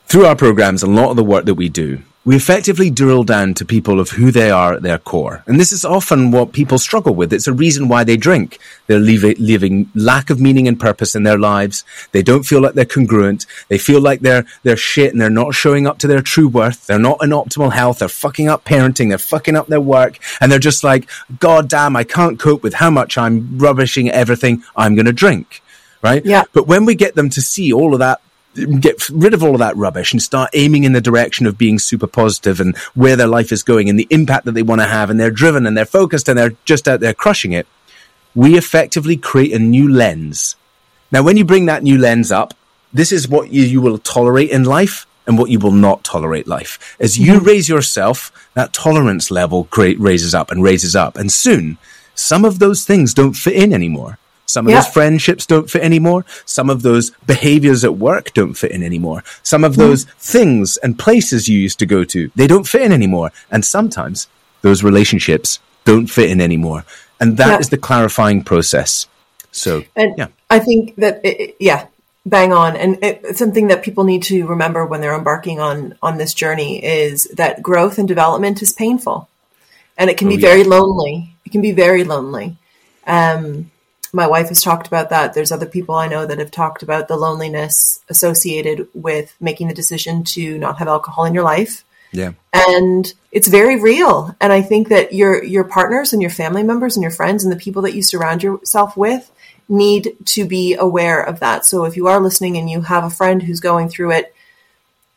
Through our programs, a lot of the work that we do we effectively drill down to people of who they are at their core. And this is often what people struggle with. It's a reason why they drink. They're leaving lack of meaning and purpose in their lives. They don't feel like they're congruent. They feel like they're, they're shit and they're not showing up to their true worth. They're not in optimal health. They're fucking up parenting. They're fucking up their work. And they're just like, God damn, I can't cope with how much I'm rubbishing everything. I'm going to drink. Right? Yeah. But when we get them to see all of that get rid of all of that rubbish and start aiming in the direction of being super positive and where their life is going and the impact that they want to have and they're driven and they're focused and they're just out there crushing it, we effectively create a new lens. Now, when you bring that new lens up, this is what you, you will tolerate in life and what you will not tolerate life. As you mm-hmm. raise yourself, that tolerance level raises up and raises up. And soon, some of those things don't fit in anymore. Some of yeah. those friendships don't fit anymore. Some of those behaviors at work don't fit in anymore. Some of mm. those things and places you used to go to, they don't fit in anymore. And sometimes those relationships don't fit in anymore. And that yeah. is the clarifying process. So, and yeah. I think that, it, yeah, bang on and it, something that people need to remember when they're embarking on on this journey is that growth and development is painful and it can oh, be yeah. very lonely it can be very lonely um, my wife has talked about that there's other people i know that have talked about the loneliness associated with making the decision to not have alcohol in your life yeah and it's very real and i think that your your partners and your family members and your friends and the people that you surround yourself with need to be aware of that. So if you are listening and you have a friend who's going through it,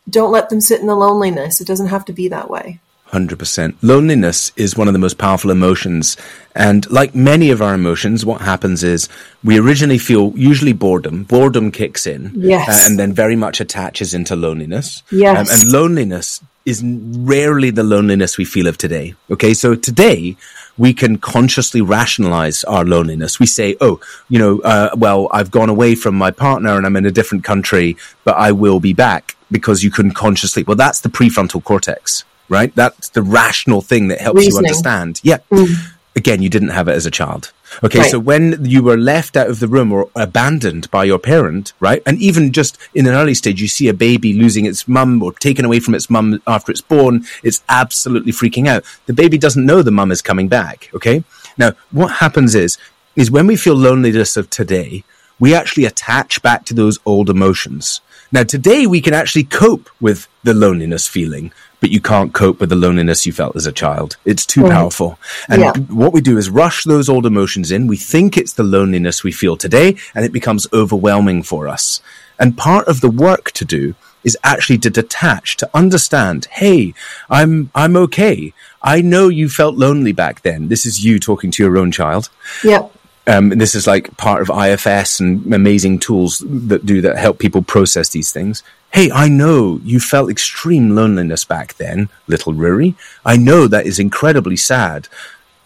don't let them sit in the loneliness. It doesn't have to be that way. 100%. Loneliness is one of the most powerful emotions. And like many of our emotions, what happens is we originally feel usually boredom. Boredom kicks in. Yes. Uh, and then very much attaches into loneliness. Yes. Um, and loneliness is rarely the loneliness we feel of today. Okay. So today we can consciously rationalize our loneliness. We say, oh, you know, uh, well, I've gone away from my partner and I'm in a different country, but I will be back because you couldn't consciously. Well, that's the prefrontal cortex, right? That's the rational thing that helps Reasoning. you understand. Yeah. Mm again, you didn't have it as a child. Okay, right. so when you were left out of the room or abandoned by your parent, right? And even just in an early stage, you see a baby losing its mum or taken away from its mum after it's born, it's absolutely freaking out. The baby doesn't know the mum is coming back, okay? Now, what happens is, is when we feel loneliness of today, we actually attach back to those old emotions. Now, today we can actually cope with the loneliness feeling but you can't cope with the loneliness you felt as a child. It's too powerful. And yeah. what we do is rush those old emotions in. We think it's the loneliness we feel today, and it becomes overwhelming for us. And part of the work to do is actually to detach, to understand, hey, I'm, I'm okay. I know you felt lonely back then. This is you talking to your own child. Yeah. Um, this is like part of IFS and amazing tools that do that help people process these things. Hey, I know you felt extreme loneliness back then, little Ruari. I know that is incredibly sad,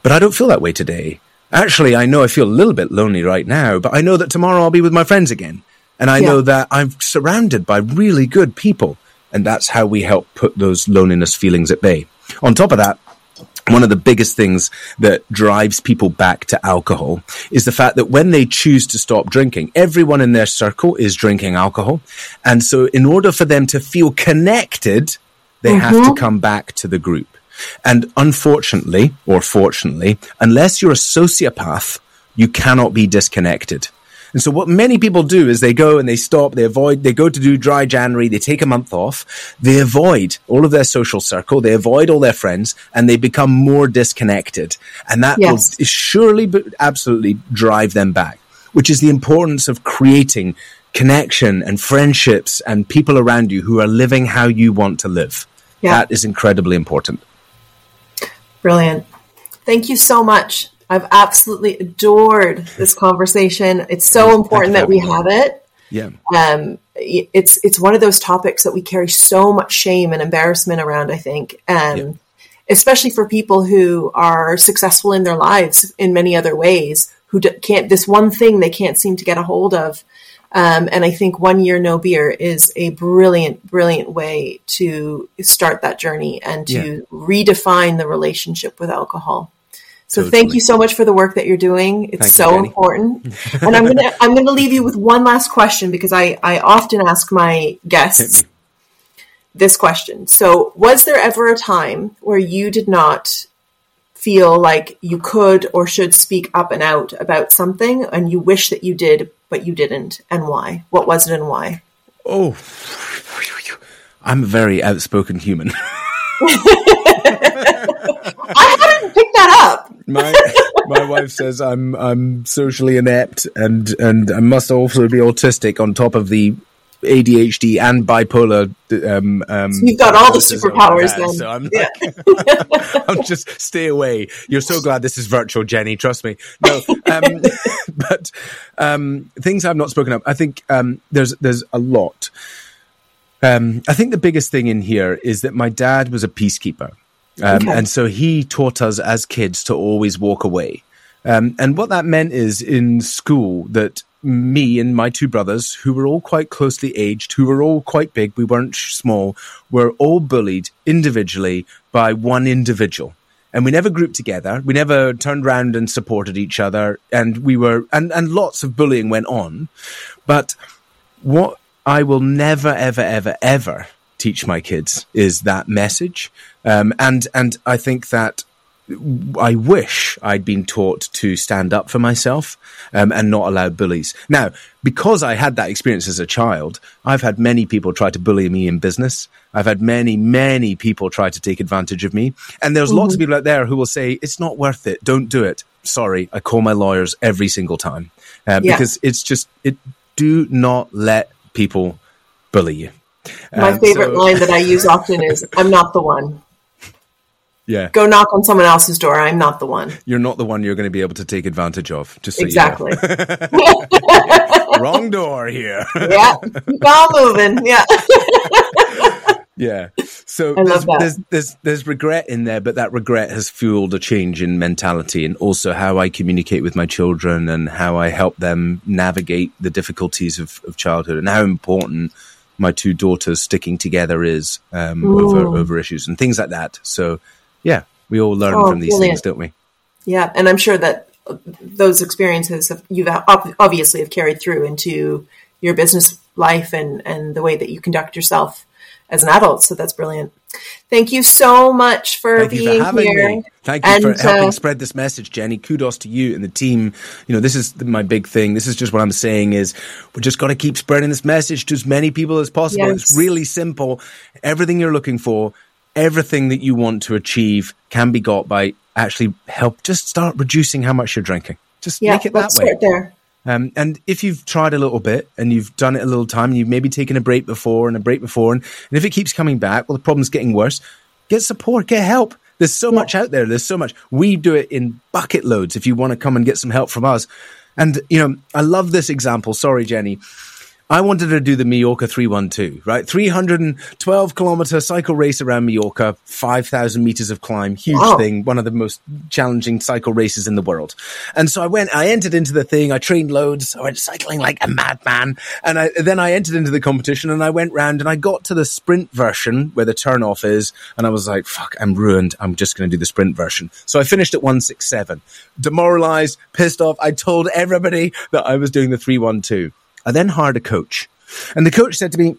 but I don't feel that way today. Actually, I know I feel a little bit lonely right now, but I know that tomorrow I'll be with my friends again. And I yeah. know that I'm surrounded by really good people. And that's how we help put those loneliness feelings at bay. On top of that, one of the biggest things that drives people back to alcohol is the fact that when they choose to stop drinking, everyone in their circle is drinking alcohol. And so in order for them to feel connected, they mm-hmm. have to mm-hmm. come back to the group. And unfortunately, or fortunately, unless you're a sociopath, you cannot be disconnected. And so what many people do is they go and they stop, they avoid, they go to do dry January, they take a month off, they avoid all of their social circle, they avoid all their friends, and they become more disconnected. And that yes. will surely, but absolutely drive them back, which is the importance of creating connection and friendships and people around you who are living how you want to live. Yeah. That is incredibly important. Brilliant. Thank you so much. I've absolutely adored this conversation. It's so important that we have it. Yeah. Um, it's it's one of those topics that we carry so much shame and embarrassment around. I think, um, yeah. especially for people who are successful in their lives in many other ways, who can't this one thing they can't seem to get a hold of. Um, and I think one year no beer is a brilliant, brilliant way to start that journey and to yeah. redefine the relationship with alcohol. So totally. thank you so much for the work that you're doing. It's thank so you, important. and I'm gonna I'm gonna leave you with one last question because I, I often ask my guests this question. So was there ever a time where you did not feel like you could or should speak up and out about something and you wish that you did but you didn't and why? What was it and why? Oh I'm a very outspoken human. I hadn't picked that up. my my wife says I'm I'm socially inept and and I must also be autistic on top of the ADHD and bipolar. Um, um, so you've got all the superpowers then. So I'm like, I'm just stay away. You're so glad this is virtual, Jennie. Trust me. No, um, but um, things I've not spoken up. I think um, there's there's a lot. Um, I think the biggest thing in here is that my dad was a peacekeeper. Um, okay. And so he taught us as kids to always walk away. Um, and what that meant is in school that me and my two brothers, who were all quite closely aged, who were all quite big, we weren't small, were all bullied individually by one individual. And we never grouped together. We never turned around and supported each other. And we were, and, and lots of bullying went on. But what I will never, ever, ever, ever teach my kids is that message. Um, and, and I think that I wish I'd been taught to stand up for myself um, and not allow bullies. Now, because I had that experience as a child, I've had many people try to bully me in business. I've had many, many people try to take advantage of me. And there's mm-hmm. lots of mm-hmm. people out there who will say, it's not worth it. Don't do it. Sorry. I call my lawyers every single time uh, yeah. because it's just, it, do not let people bully you. My um, favorite so, line that I use often is, I'm not the one. Yeah. Go knock on someone else's door. I'm not the one. You're not the one you're going to be able to take advantage of. Just so exactly. You know. Wrong door here. yeah. Keep on moving. Yeah. Yeah. So there's, there's, there's there's regret in there, but that regret has fueled a change in mentality and also how I communicate with my children and how I help them navigate the difficulties of, of childhood and how important my two daughters sticking together is um, over over issues and things like that. So yeah, we all learn oh, from these brilliant. things, don't we? Yeah, and I'm sure that those experiences have, you've obviously have carried through into your business life and and the way that you conduct yourself as an adult. So that's brilliant. Thank you so much for Thank being for here. Me. Thank you and, for helping uh, spread this message, Jennie. Kudos to you and the team. You know, this is my big thing. This is just what I'm saying is we just got to keep spreading this message to as many people as possible. Yes. It's really simple. Everything you're looking for everything that you want to achieve can be got by actually help just start reducing how much you're drinking. Just yeah, make it that way. there. Um, and if you've tried a little bit and you've done it a little time and you've maybe taken a break before and a break before, and, and if it keeps coming back, well, the problem's getting worse, get support, get help. There's so yeah. much out there. There's so much. We do it in bucket loads if you want to come and get some help from us. And, you know, I love this example. Sorry, Jennie. I wanted to do the Mallorca 312, right? 312 kilometer cycle race around Mallorca, 5,000 meters of climb, huge wow. thing, one of the most challenging cycle races in the world. And so I went, I entered into the thing, I trained loads, I went cycling like a madman. And I, then I entered into the competition and I went round and I got to the sprint version where the turnoff is. And I was like, fuck, I'm ruined. I'm just going to do the sprint version. So I finished at 167, demoralized, pissed off. I told everybody that I was doing the 312. I then hired a coach. And the coach said to me,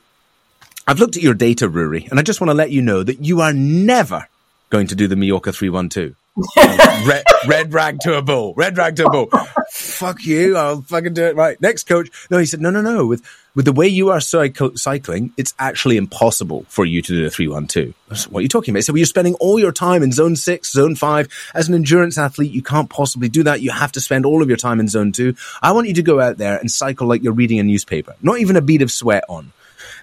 I've looked at your data, Ruari, and I just want to let you know that you are never going to do the Mallorca 312. red, red rag to a bull. Red rag to a bull. Fuck you. I'll fucking do it right. Next coach. No, he said, no, no, no. With with the way you are cycle, cycling, it's actually impossible for you to do a 312. What are you talking about? So you're spending all your time in zone six, zone five. As an endurance athlete, you can't possibly do that. You have to spend all of your time in zone two. I want you to go out there and cycle like you're reading a newspaper, not even a bead of sweat on.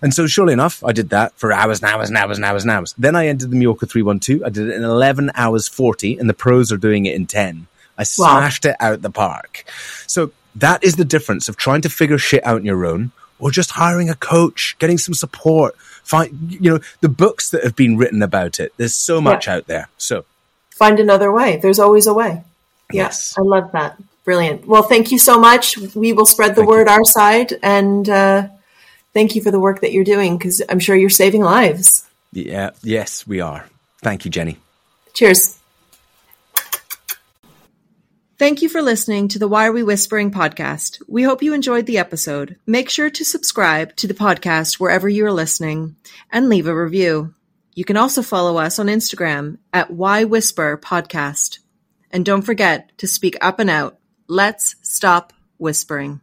And so, surely enough, I did that for hours and hours and hours and hours and hours. Then I entered the Mallorca 312. I did it in 11 hours 40, and the pros are doing it in 10. I smashed wow. it out the park. So, that is the difference of trying to figure shit out on your own or just hiring a coach, getting some support. Find, you know, the books that have been written about it. There's so much yeah. out there. So, find another way. There's always a way. Yes. I love that. Brilliant. Well, thank you so much. We will spread the thank word you. our side and, uh, thank you for the work that you're doing because I'm sure you're saving lives. Yeah, yes, we are. Thank you, Jennie. Cheers. Thank you for listening to the Why Are We Whispering podcast. We hope you enjoyed the episode. Make sure to subscribe to the podcast wherever you are listening and leave a review. You can also follow us on Instagram at Why Whisper Podcast. And don't forget to speak up and out. Let's stop whispering.